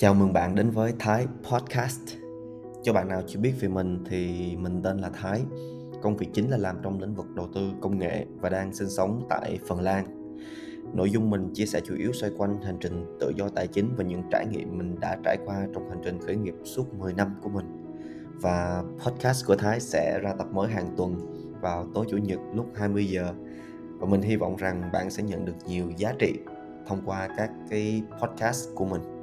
Chào mừng bạn đến với Thái Podcast. Cho bạn nào chưa biết về mình thì mình tên là Thái. Công việc chính là làm trong lĩnh vực đầu tư công nghệ và đang sinh sống tại Phần Lan. Nội dung mình chia sẻ chủ yếu xoay quanh hành trình tự do tài chính và những trải nghiệm mình đã trải qua trong hành trình khởi nghiệp suốt 10 năm của mình. Và podcast của Thái sẽ ra tập mới hàng tuần vào tối chủ nhật lúc 20 giờ. Và mình hy vọng rằng bạn sẽ nhận được nhiều giá trị thông qua các cái podcast của mình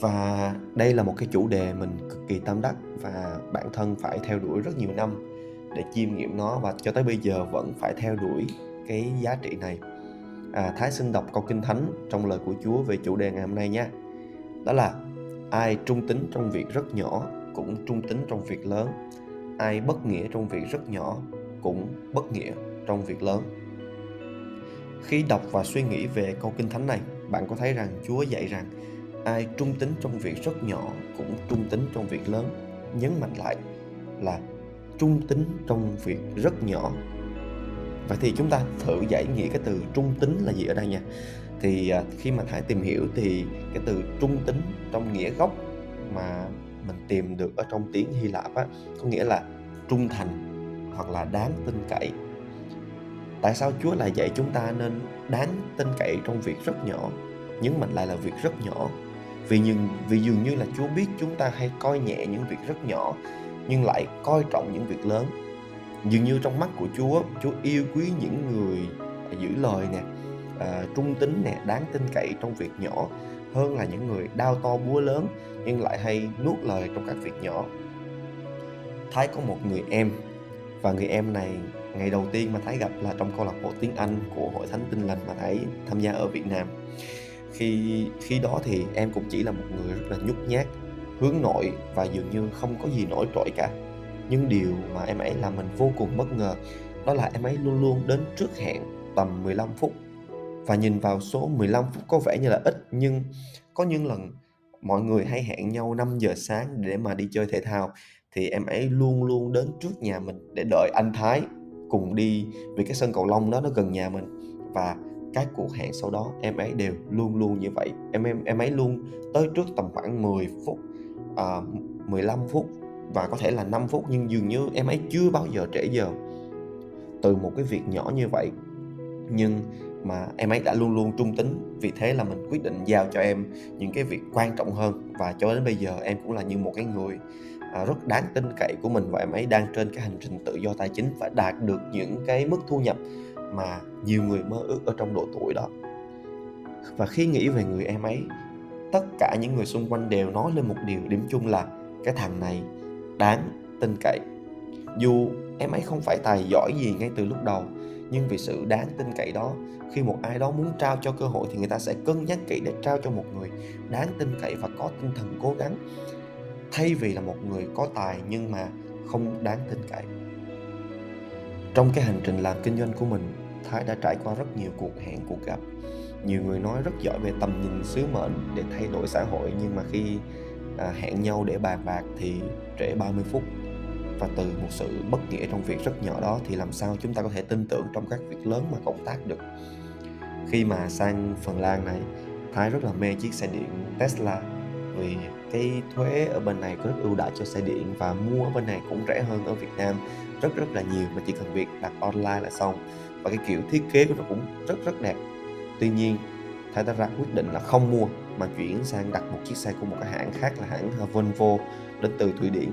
và đây là một cái chủ đề mình cực kỳ tâm đắc và bản thân phải theo đuổi rất nhiều năm để chiêm nghiệm nó và cho tới bây giờ vẫn phải theo đuổi cái giá trị này. À, Thái xin đọc câu kinh thánh trong lời của Chúa về chủ đề ngày hôm nay nha đó là ai trung tính trong việc rất nhỏ cũng trung tính trong việc lớn. Ai bất nghĩa trong việc rất nhỏ cũng bất nghĩa trong việc lớn. Khi đọc và suy nghĩ về câu kinh thánh này bạn có thấy rằng Chúa dạy rằng ai trung tính trong việc rất nhỏ cũng trung tính trong việc lớn. Nhấn mạnh lại là trung tính trong việc rất nhỏ. Vậy thì chúng ta thử giải nghĩa cái từ trung tính là gì ở đây nha. Thì à, khi mà hãy tìm hiểu thì cái từ trung tính trong nghĩa gốc mà mình tìm được ở trong tiếng Hy Lạp á, có nghĩa là trung thành hoặc là đáng tin cậy. Tại sao Chúa lại dạy chúng ta nên đáng tin cậy trong việc rất nhỏ? Nhấn mạnh lại là việc rất nhỏ vì nhưng vì dường như là Chúa biết chúng ta hay coi nhẹ những việc rất nhỏ nhưng lại coi trọng những việc lớn. Dường như trong mắt của Chúa Chúa yêu quý những người giữ lời nè à, trung tín nè đáng tin cậy trong việc nhỏ hơn là những người đau to búa lớn nhưng lại hay nuốt lời trong các việc nhỏ. Thái có một người em và người em này ngày đầu tiên mà Thái gặp là trong câu lạc bộ tiếng Anh của Hội Thánh Tinh Lành mà Thái tham gia ở Việt Nam khi khi đó thì em cũng chỉ là một người rất là nhút nhát, hướng nội và dường như không có gì nổi trội cả. Nhưng điều mà em ấy làm mình vô cùng bất ngờ, đó là em ấy luôn luôn đến trước hẹn tầm 15 phút. Và nhìn vào số 15 phút có vẻ như là ít, nhưng có những lần mọi người hay hẹn nhau 5 giờ sáng để mà đi chơi thể thao, thì em ấy luôn luôn đến trước nhà mình để đợi anh Thái cùng đi, vì cái sân cầu lông đó nó gần nhà mình. Và các cuộc hẹn sau đó em ấy đều luôn luôn như vậy. Em em em ấy luôn tới trước tầm khoảng 10 phút à, 15 phút và có thể là 5 phút nhưng dường như em ấy chưa bao giờ trễ giờ từ một cái việc nhỏ như vậy. Nhưng mà em ấy đã luôn luôn trung tính vì thế là mình quyết định giao cho em những cái việc quan trọng hơn. Và cho đến bây giờ em cũng là như một cái người à, rất đáng tin cậy của mình và em ấy đang trên cái hành trình tự do tài chính và đạt được những cái mức thu nhập mà nhiều người mơ ước ở trong độ tuổi đó. Và khi nghĩ về người em ấy, tất cả những người xung quanh đều nói lên một điều điểm chung là cái thằng này đáng tin cậy. Dù em ấy không phải tài giỏi gì ngay từ lúc đầu, nhưng vì sự đáng tin cậy đó, khi một ai đó muốn trao cho cơ hội thì người ta sẽ cân nhắc kỹ để trao cho một người đáng tin cậy và có tinh thần cố gắng, thay vì là một người có tài nhưng mà không đáng tin cậy trong cái hành trình làm kinh doanh của mình thái đã trải qua rất nhiều cuộc hẹn cuộc gặp. Nhiều người nói rất giỏi về tầm nhìn sứ mệnh để thay đổi xã hội nhưng mà khi à, hẹn nhau để bàn bạc thì trễ 30 phút. Và từ một sự bất nghĩa trong việc rất nhỏ đó thì làm sao chúng ta có thể tin tưởng trong các việc lớn mà cộng tác được? Khi mà sang Phần Lan này Thái rất là mê chiếc xe điện Tesla vì cái thuế ở bên này có rất ưu đãi cho xe điện và mua ở bên này cũng rẻ hơn ở Việt Nam rất rất là nhiều, mà chỉ cần việc đặt online là xong. Và cái kiểu thiết kế của nó cũng rất rất đẹp. Tuy nhiên Thái ta ra quyết định là không mua, mà chuyển sang đặt một chiếc xe của một cái hãng khác là hãng Volvo đến từ Thụy Điển.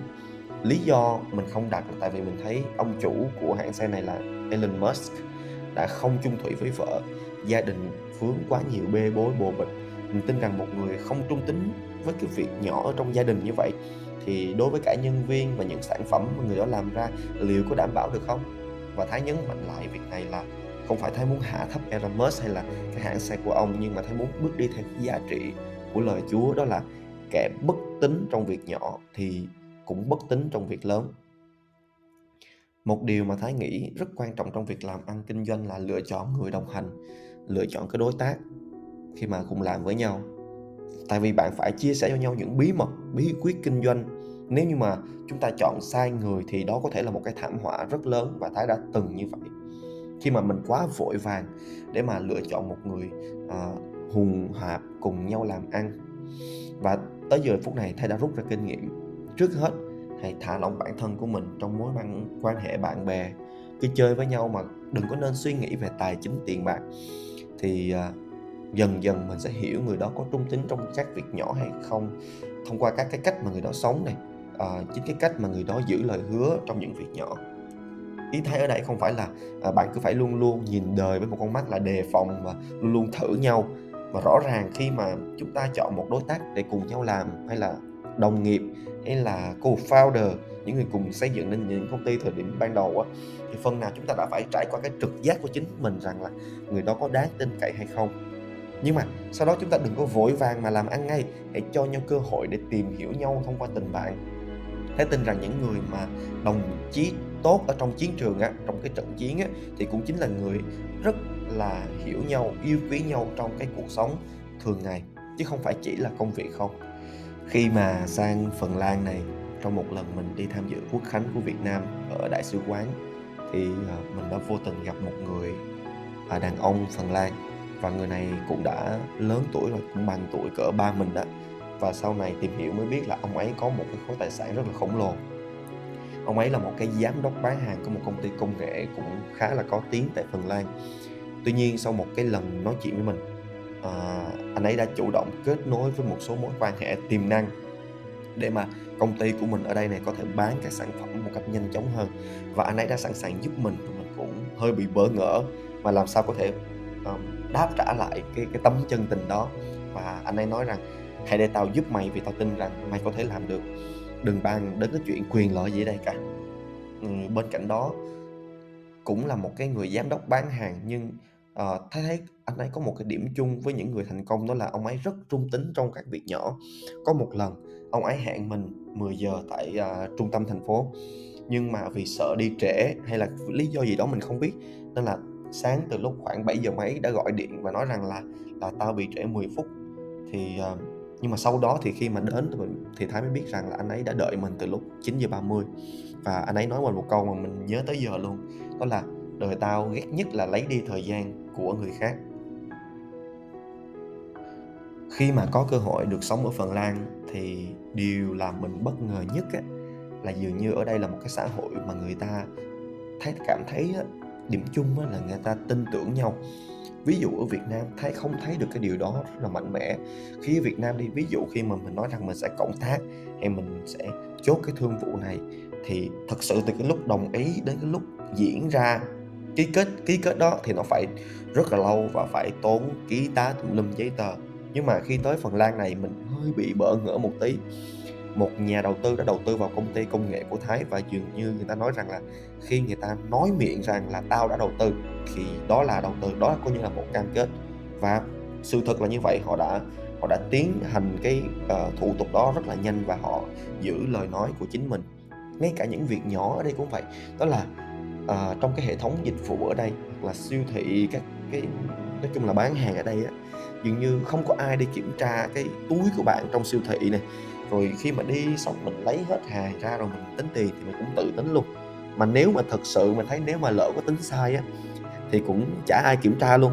Lý do mình không đặt là tại vì mình thấy ông chủ của hãng xe này là Elon Musk đã không chung thủy với vợ. Gia đình vướng quá nhiều bê bối bồ bịch. Mình tin rằng một người không trung tính với cái việc nhỏ ở trong gia đình như vậy thì đối với cả nhân viên và những sản phẩm mà người đó làm ra, liệu có đảm bảo được không? Và thái nhấn mạnh lại việc này là không phải thái muốn hạ thấp Elon hay là cái hãng xe của ông, nhưng mà thái muốn bước đi theo cái giá trị của lời Chúa, đó là kẻ bất tính trong việc nhỏ thì cũng bất tính trong việc lớn. Một điều mà thái nghĩ rất quan trọng trong việc làm ăn kinh doanh là lựa chọn người đồng hành, lựa chọn cái đối tác khi mà cùng làm với nhau tại vì bạn phải chia sẻ cho nhau những bí mật bí quyết kinh doanh. Nếu như mà chúng ta chọn sai người thì đó có thể là một cái thảm họa rất lớn và thái đã từng như vậy. Khi mà mình quá vội vàng để mà lựa chọn một người à, hùng hạp cùng nhau làm ăn. Và tới giờ phút này Thái đã rút ra kinh nghiệm. Trước hết hãy thả lỏng bản thân của mình trong mối quan quan hệ bạn bè. Cứ chơi với nhau mà đừng có nên suy nghĩ về tài chính tiền bạc. Thì à, dần dần mình sẽ hiểu người đó có trung tính trong các việc nhỏ hay không thông qua các cái cách mà người đó sống này à, chính cái cách mà người đó giữ lời hứa trong những việc nhỏ. Ý thấy ở đây không phải là à, bạn cứ phải luôn luôn nhìn đời với một con mắt là đề phòng và luôn luôn thử nhau. Và rõ ràng khi mà chúng ta chọn một đối tác để cùng nhau làm hay là đồng nghiệp hay là co-founder những người cùng xây dựng nên những công ty thời điểm ban đầu á thì phần nào chúng ta đã phải trải qua cái trực giác của chính mình rằng là người đó có đáng tin cậy hay không nhưng mà sau đó chúng ta đừng có vội vàng mà làm ăn ngay. Hãy cho nhau cơ hội để tìm hiểu nhau thông qua tình bạn. Thế tin rằng những người mà đồng chí tốt ở trong chiến trường á, trong cái trận chiến á, thì cũng chính là người rất là hiểu nhau, yêu quý nhau trong cái cuộc sống thường ngày chứ không phải chỉ là công việc không. Khi mà sang Phần Lan này trong một lần mình đi tham dự quốc khánh của Việt Nam ở đại sứ quán thì ờ, mình đã vô tình gặp một người à, đàn ông Phần Lan và người này cũng đã lớn tuổi rồi cũng bằng tuổi cỡ ba mình đó. Và sau này tìm hiểu mới biết là ông ấy có một cái khối tài sản rất là khổng lồ. Ông ấy là một cái giám đốc bán hàng của một công ty công nghệ cũng khá là có tiếng tại Phần Lan. Tuy nhiên sau một cái lần nói chuyện với mình à, anh ấy đã chủ động kết nối với một số mối quan hệ tiềm năng để mà công ty của mình ở đây này có thể bán các sản phẩm một cách nhanh chóng hơn. Và anh ấy đã sẵn sàng giúp mình và mình cũng hơi bị bỡ ngỡ. Mà làm sao có thể um, đáp trả lại cái cái tấm chân tình đó. Và anh ấy nói rằng hãy để tao giúp mày vì tao tin rằng mày có thể làm được. Đừng bàn đến cái chuyện quyền lợi gì ở đây cả. Ừ, bên cạnh đó cũng là một cái người giám đốc bán hàng nhưng uh, thấy thấy anh ấy có một cái điểm chung với những người thành công đó là ông ấy rất trung tính trong các việc nhỏ. Có một lần ông ấy hẹn mình 10 giờ tại uh, trung tâm thành phố. Nhưng mà vì sợ đi trễ hay là lý do gì đó mình không biết nên là sáng từ lúc khoảng 7 giờ mấy đã gọi điện và nói rằng là là tao bị trễ 10 phút. Thì uh, nhưng mà sau đó thì khi mà đến thì, mình, thì Thái mới biết rằng là anh ấy đã đợi mình từ lúc 9 giờ 30 và anh ấy nói mình một câu mà mình nhớ tới giờ luôn đó là đời tao ghét nhất là lấy đi thời gian của người khác. Khi mà có cơ hội được sống ở Phần Lan thì điều làm mình bất ngờ nhất á, là dường như ở đây là một cái xã hội mà người ta thấy cảm thấy điểm chung là người ta tin tưởng nhau. Ví dụ ở Việt Nam thấy không thấy được cái điều đó rất là mạnh mẽ. Khi ở Việt Nam đi, ví dụ khi mà mình nói rằng mình sẽ cộng tác hay mình sẽ chốt cái thương vụ này, thì thật sự từ cái lúc đồng ý đến cái lúc diễn ra ký kết ký kết đó thì nó phải rất là lâu và phải tốn ký tá tùm lum giấy tờ. Nhưng mà khi tới Phần Lan này mình hơi bị bỡ ngỡ một tí một nhà đầu tư đã đầu tư vào công ty công nghệ của Thái và dường như người ta nói rằng là khi người ta nói miệng rằng là tao đã đầu tư thì đó là đầu tư đó coi như là một cam kết. Và sự thật là như vậy họ đã họ đã tiến hành cái uh, thủ tục đó rất là nhanh và họ giữ lời nói của chính mình. Ngay cả những việc nhỏ ở đây cũng vậy đó là uh, trong cái hệ thống dịch vụ ở đây hoặc là siêu thị các cái nói chung là bán hàng ở đây á dường như không có ai đi kiểm tra cái túi của bạn trong siêu thị này rồi khi mà đi xong mình lấy hết hàng ra rồi mình tính tiền thì mình cũng tự tính luôn. Mà nếu mà thật sự mình thấy nếu mà lỡ có tính sai á thì cũng chả ai kiểm tra luôn.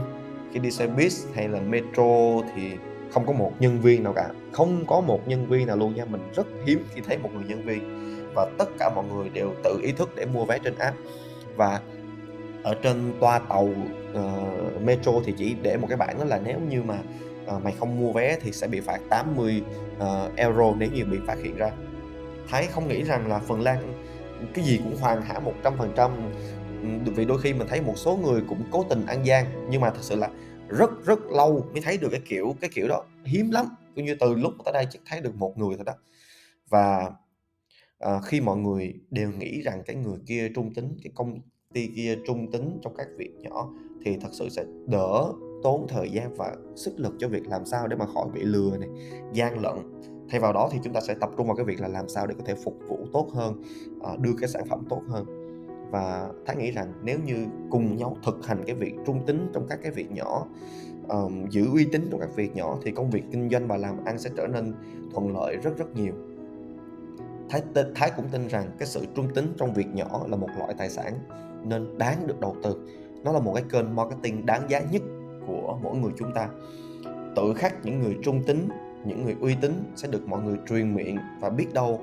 Khi đi xe buýt hay là metro thì không có một nhân viên nào cả. Không có một nhân viên nào luôn nha. Mình rất hiếm khi thấy một người nhân viên. Và tất cả mọi người đều tự ý thức để mua vé trên app. Và ở trên toa tàu uh, metro thì chỉ để một cái bảng đó là nếu như mà Ờ, mày không mua vé thì sẽ bị phạt 80 uh, ờ, euro nếu như bị phát hiện ra. Thái không nghĩ rằng là Phần Lan cái gì cũng hoàn hảo 100% vì đôi khi mình thấy một số người cũng cố tình ăn gian nhưng mà thật sự là rất rất lâu mới thấy được cái kiểu cái kiểu đó. Hiếm lắm cũng như từ lúc tới đây chỉ thấy được một người thôi đó. Và à, khi mọi người đều nghĩ rằng cái người kia trung tính cái công ty kia trung tính trong các việc nhỏ thì thật sự sẽ đỡ tốn thời gian và sức lực cho việc làm sao để mà khỏi bị lừa này gian lận. Thay vào đó thì chúng ta sẽ tập trung vào cái việc là làm sao để có thể phục vụ tốt hơn à, đưa cái sản phẩm tốt hơn. Và thái nghĩ rằng nếu như cùng nhau thực hành cái việc trung tính trong các cái việc nhỏ um, giữ uy tín trong các việc nhỏ thì công việc kinh doanh và làm ăn sẽ trở nên thuận lợi rất rất nhiều. Thái thái cũng tin rằng cái sự trung tính trong việc nhỏ là một loại tài sản nên đáng được đầu tư. Nó là một cái kênh marketing đáng giá nhất của mỗi người chúng ta. Tự khắc những người trung tính những người uy tín sẽ được mọi người truyền miệng và biết đâu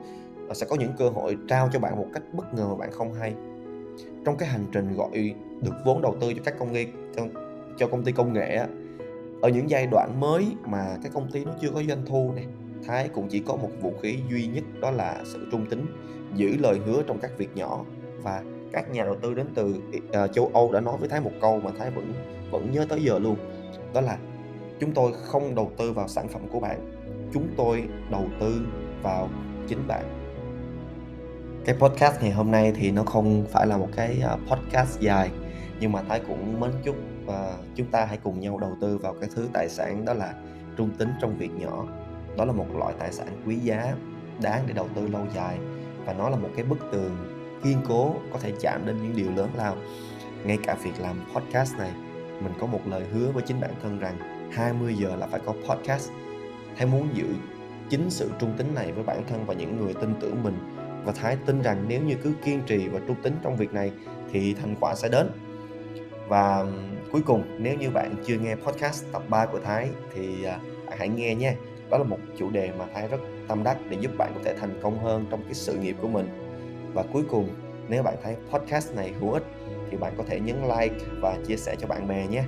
ờ, sẽ có những cơ hội trao cho bạn một cách bất ngờ mà bạn không hay. Trong cái hành trình gọi được vốn đầu tư cho các công nghệ cho, cho công ty công nghệ ở những giai đoạn mới mà cái công ty nó chưa có doanh thu này Thái cũng chỉ có một vũ khí duy nhất đó là sự trung tính giữ lời hứa trong các việc nhỏ. Và các nhà đầu tư đến từ uh, châu Âu đã nói với Thái một câu mà Thái vẫn vẫn nhớ tới giờ luôn đó là chúng tôi không đầu tư vào sản phẩm của bạn, chúng tôi đầu tư vào chính bạn. Cái podcast ngày hôm nay thì nó không phải là một cái ờ, podcast dài, nhưng mà thái cũng mến chúc và chúng ta hãy cùng nhau đầu tư vào cái thứ tài sản đó là trung tính trong việc nhỏ. Đó là một loại tài sản quý giá, đáng để đầu tư lâu dài, và nó là một cái bức tường kiên cố có thể chạm đến những điều lớn lao. Ngay cả việc làm podcast này mình có một lời hứa với chính bản thân rằng 20 giờ là phải có podcast. Thái muốn giữ chính sự trung tính này với bản thân và những người tin tưởng mình và Thái tin rằng nếu như cứ kiên trì và trung tính trong việc này thì thành quả sẽ đến. Và cuối cùng, nếu như bạn chưa nghe podcast tập 3 của Thái thì à, bạn hãy nghe nha. Đó là một chủ đề mà Thái rất tâm đắc để giúp bạn có thể thành công hơn trong cái sự nghiệp của mình. Và cuối cùng, nếu bạn thấy podcast này hữu ích thì bạn có thể nhấn like và chia sẻ cho bạn bè nhé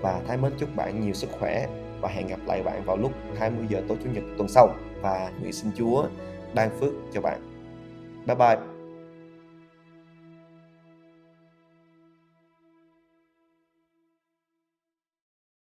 và Thái mến chúc bạn nhiều sức khỏe và hẹn gặp lại bạn vào lúc 20 giờ tối chủ nhật tuần sau và nguyện xin Chúa ban phước cho bạn. Bye bye.